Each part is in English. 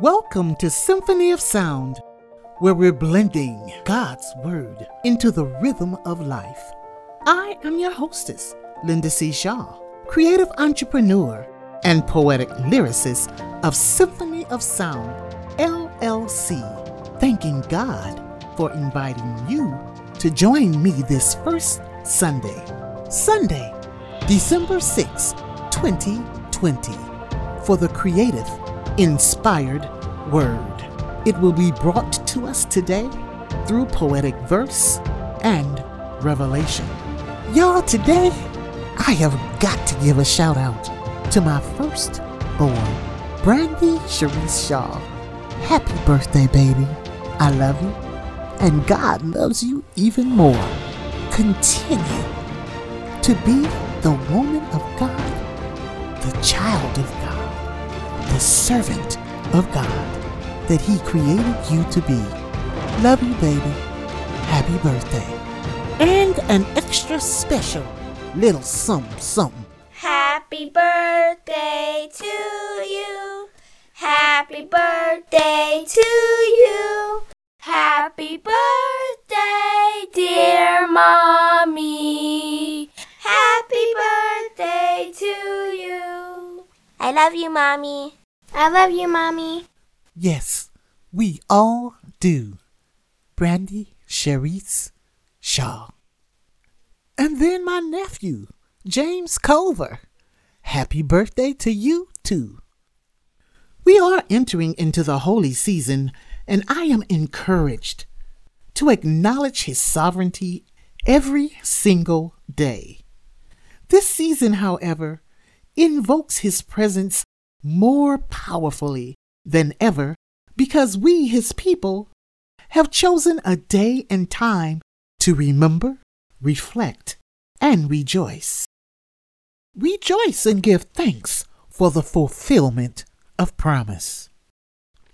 Welcome to Symphony of Sound, where we're blending God's Word into the rhythm of life. I am your hostess, Linda C. Shaw, creative entrepreneur and poetic lyricist of Symphony of Sound, LLC, thanking God for inviting you to join me this first Sunday, Sunday, December 6, 2020, for the creative inspired word. It will be brought to us today through poetic verse and revelation. Y'all, today I have got to give a shout out to my first born, Brandy Sharice Shaw. Happy birthday, baby. I love you, and God loves you even more. Continue to be the woman of God, the child of God, servant of God that He created you to be. Love you, baby. Happy birthday. And an extra special little something something. Happy birthday to you. Happy birthday to you. Happy birthday, dear mommy. Happy birthday to you. I love you, mommy. I love you, mommy. Yes, we all do. Brandy Cherise, Shaw. And then my nephew, James Culver. Happy birthday to you, too. We are entering into the holy season, and I am encouraged to acknowledge His sovereignty every single day. This season, however, invokes His presence more powerfully than ever because we, His people, have chosen a day and time to remember, reflect, and rejoice. Rejoice and give thanks for the fulfillment of promise.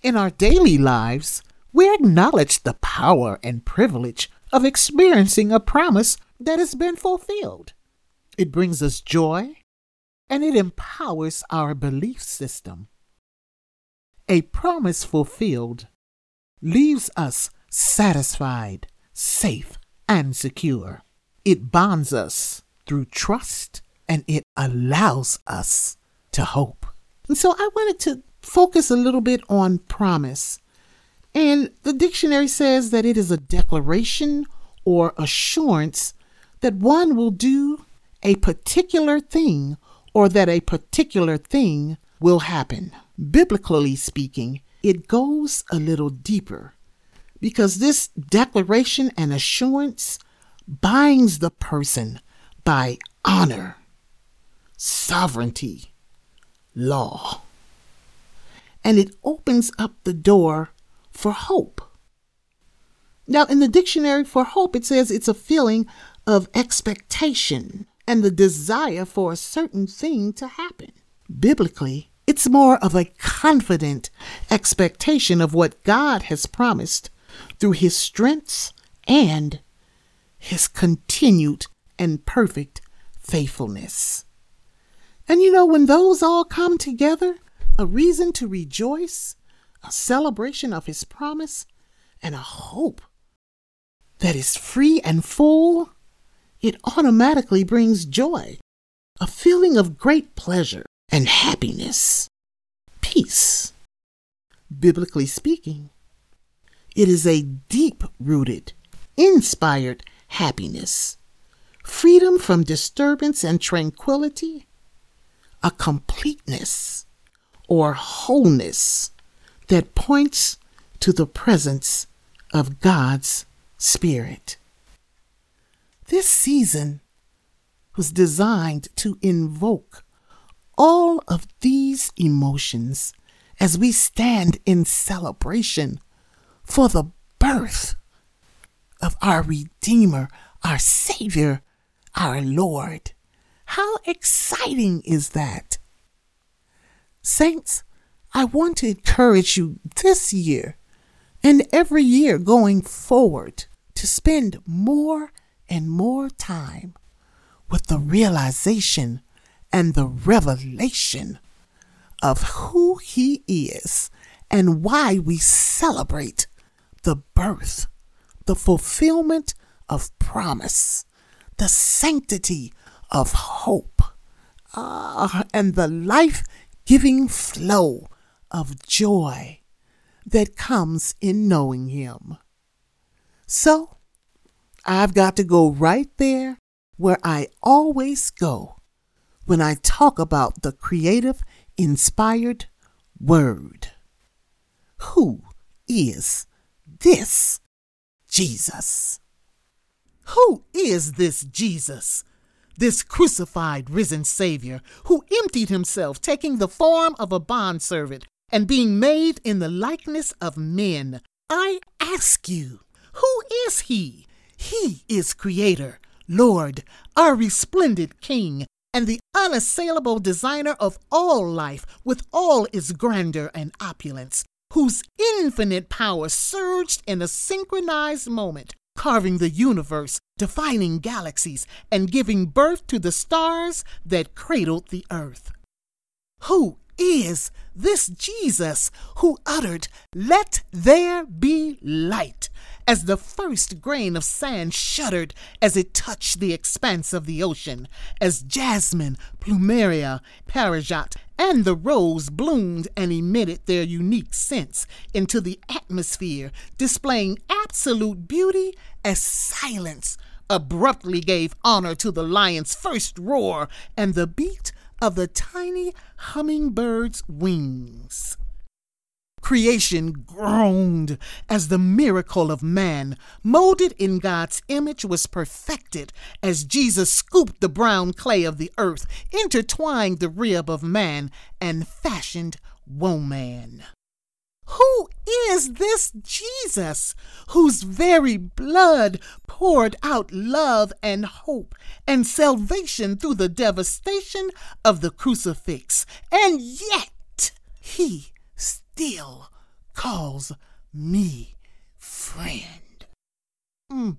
In our daily lives, we acknowledge the power and privilege of experiencing a promise that has been fulfilled. It brings us joy and it empowers our belief system. A promise fulfilled leaves us satisfied, safe, and secure. It bonds us through trust and it allows us to hope. And so I wanted to focus a little bit on promise. And the dictionary says that it is a declaration or assurance that one will do a particular thing or that a particular thing will happen. Biblically speaking, it goes a little deeper because this declaration and assurance binds the person by honor, sovereignty, law, and it opens up the door for hope. Now, in the dictionary for hope, it says it's a feeling of expectation and the desire for a certain thing to happen. Biblically, it's more of a confident expectation of what God has promised through his strengths and his continued and perfect faithfulness. And you know, when those all come together, a reason to rejoice, a celebration of his promise, and a hope that is free and full, it automatically brings joy, a feeling of great pleasure and happiness, peace. Biblically speaking, it is a deep rooted, inspired happiness, freedom from disturbance and tranquility, a completeness or wholeness that points to the presence of God's Spirit. This season was designed to invoke all of these emotions as we stand in celebration for the birth of our Redeemer, our Savior, our Lord. How exciting is that? Saints, I want to encourage you this year and every year going forward to spend more and more time with the realization and the revelation of who He is and why we celebrate the birth, the fulfillment of promise, the sanctity of hope, uh, and the life giving flow of joy that comes in knowing Him. So, I've got to go right there where I always go when I talk about the creative, inspired Word. Who is this Jesus? Who is this Jesus? This crucified, risen Savior who emptied himself, taking the form of a bondservant and being made in the likeness of men. I ask you, who is he? He is Creator, Lord, our resplendent King, and the unassailable designer of all life with all its grandeur and opulence, whose infinite power surged in a synchronized moment, carving the universe, defining galaxies, and giving birth to the stars that cradled the earth. Who is this Jesus who uttered, Let there be light, as the first grain of sand shuddered as it touched the expanse of the ocean, as jasmine, plumeria, parijat, and the rose bloomed and emitted their unique scents into the atmosphere, displaying absolute beauty as silence abruptly gave honor to the lion's first roar and the beat of the tiny hummingbird's wings. Creation groaned as the miracle of man, molded in God's image, was perfected as Jesus scooped the brown clay of the earth, intertwined the rib of man, and fashioned woman. Who is this Jesus whose very blood poured out love and hope and salvation through the devastation of the crucifix? And yet he still calls me friend. Mm.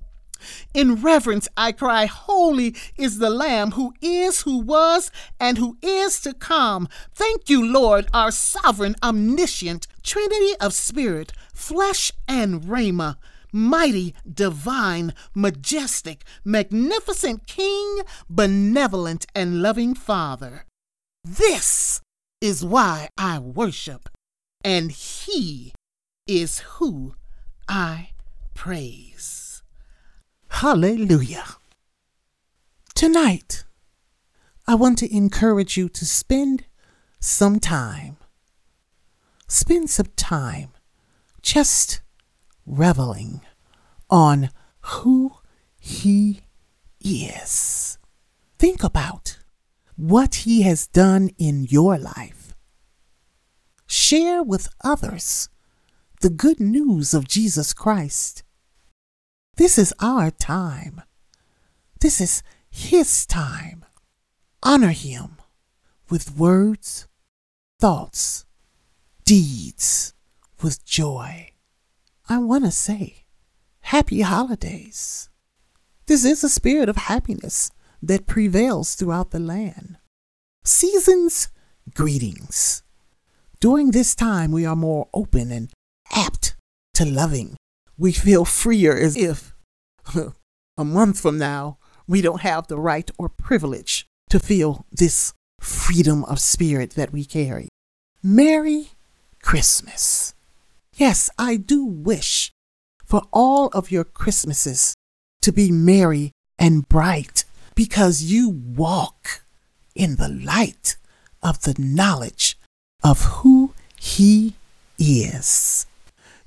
In reverence, I cry, Holy is the Lamb who is, who was, and who is to come. Thank you, Lord, our sovereign, omniscient Trinity of Spirit, flesh and Rhema, mighty, divine, majestic, magnificent King, benevolent, and loving Father. This is why I worship and He is who I praise. Hallelujah. Tonight, I want to encourage you to spend some time. Spend some time just reveling on who He is. Think about what He has done in your life share with others the good news of Jesus Christ. This is our time. This is His time. Honor Him with words, thoughts, deeds, with joy. I want to say, Happy Holidays. This is a spirit of happiness that prevails throughout the land. Seasons, greetings. During this time, we are more open and apt to loving. We feel freer as if a month from now, we don't have the right or privilege to feel this freedom of spirit that we carry. Merry Christmas. Yes, I do wish for all of your Christmases to be merry and bright because you walk in the light of the knowledge of who He is.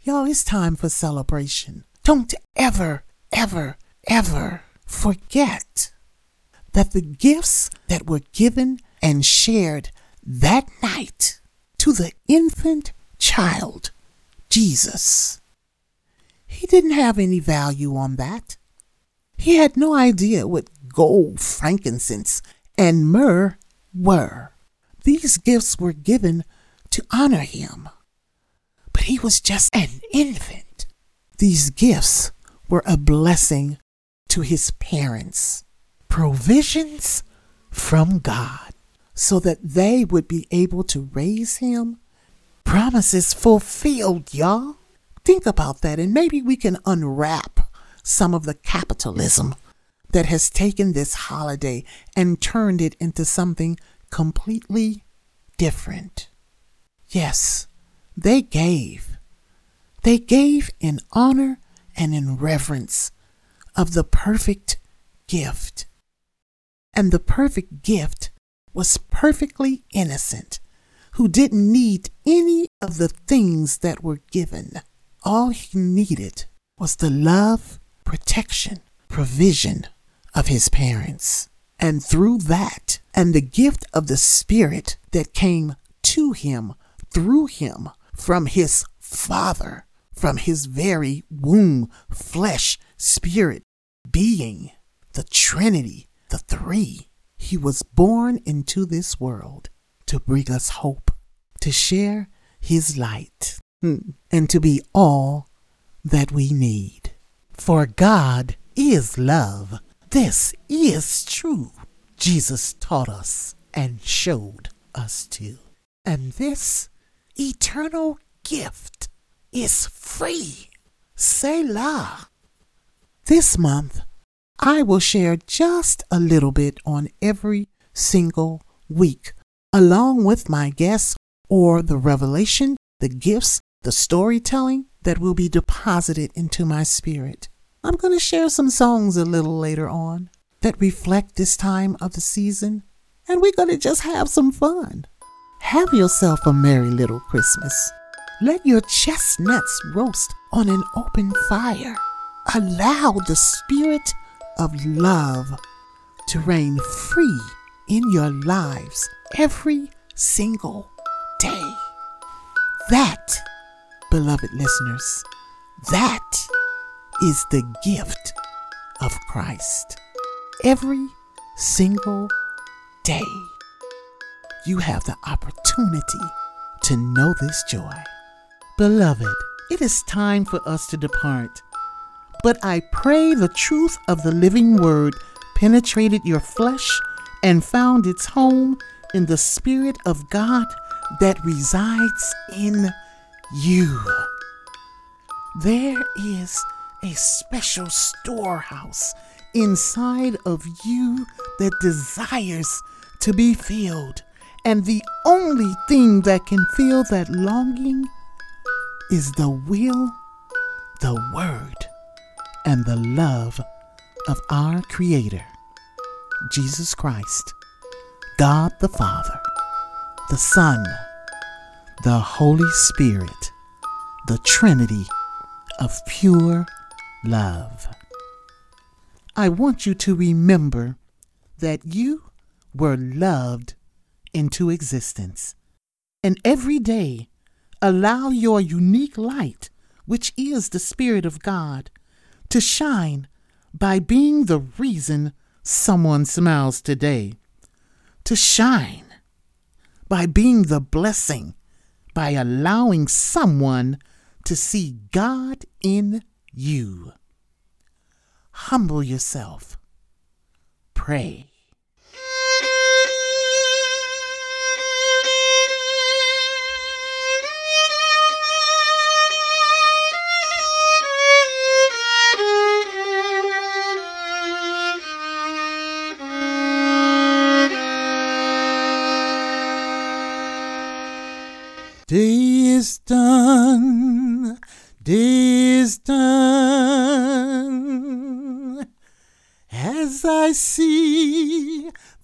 Y'all, it's time for celebration. Don't ever, ever, ever forget that the gifts that were given and shared that night to the infant child, Jesus, he didn't have any value on that. He had no idea what gold, frankincense, and myrrh were. These gifts were given to honor him. But he was just an infant. These gifts were a blessing to his parents, provisions from God, so that they would be able to raise him promises fulfilled, y'all. Think about that, and maybe we can unwrap some of the capitalism that has taken this holiday and turned it into something completely different. Yes, they gave. They gave in honor and in reverence of the perfect gift. And the perfect gift was perfectly innocent, who didn't need any of the things that were given. All he needed was the love, protection, provision of his parents. And through that, and the gift of the Spirit that came to him through him from his Father, from his very womb, flesh, spirit, being, the Trinity, the three. He was born into this world to bring us hope, to share his light, hmm, and to be all that we need. For God is love. This is true. Jesus taught us and showed us to. And this eternal gift is free. Selah. This month, I will share just a little bit on every single week, along with my guests or the revelation, the gifts, the storytelling that will be deposited into my spirit. I'm going to share some songs a little later on that reflect this time of the season, and we're going to just have some fun. Have yourself a merry little Christmas. Let your chestnuts roast on an open fire. Allow the spirit of love to reign free in your lives every single day. That, beloved listeners, that is the gift of Christ. Every single day you have the opportunity to know this joy. Beloved, it is time for us to depart. But I pray the truth of the living word penetrated your flesh and found its home in the Spirit of God that resides in you. There is a special storehouse inside of you that desires to be filled. And the only thing that can fill that longing is the will, the word, and the love of our Creator, Jesus Christ, God the Father, the Son, the Holy Spirit, the Trinity of pure love. I want you to remember that you were loved into existence. And every day, allow your unique light, which is the Spirit of God, to shine by being the reason someone smiles today. To shine by being the blessing, by allowing someone to see God in you. Humble yourself. Pray.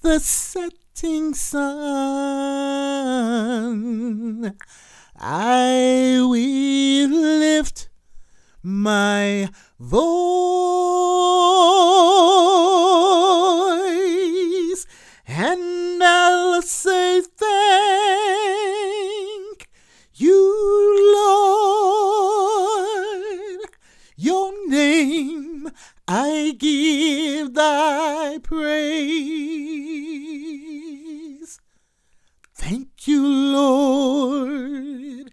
The setting sun, I will lift my voice and I'll say thank I give thy praise. Thank you, Lord.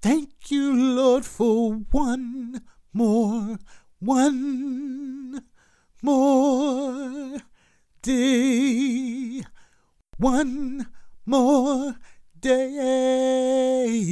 Thank you, Lord, for one more, one more day, one more day.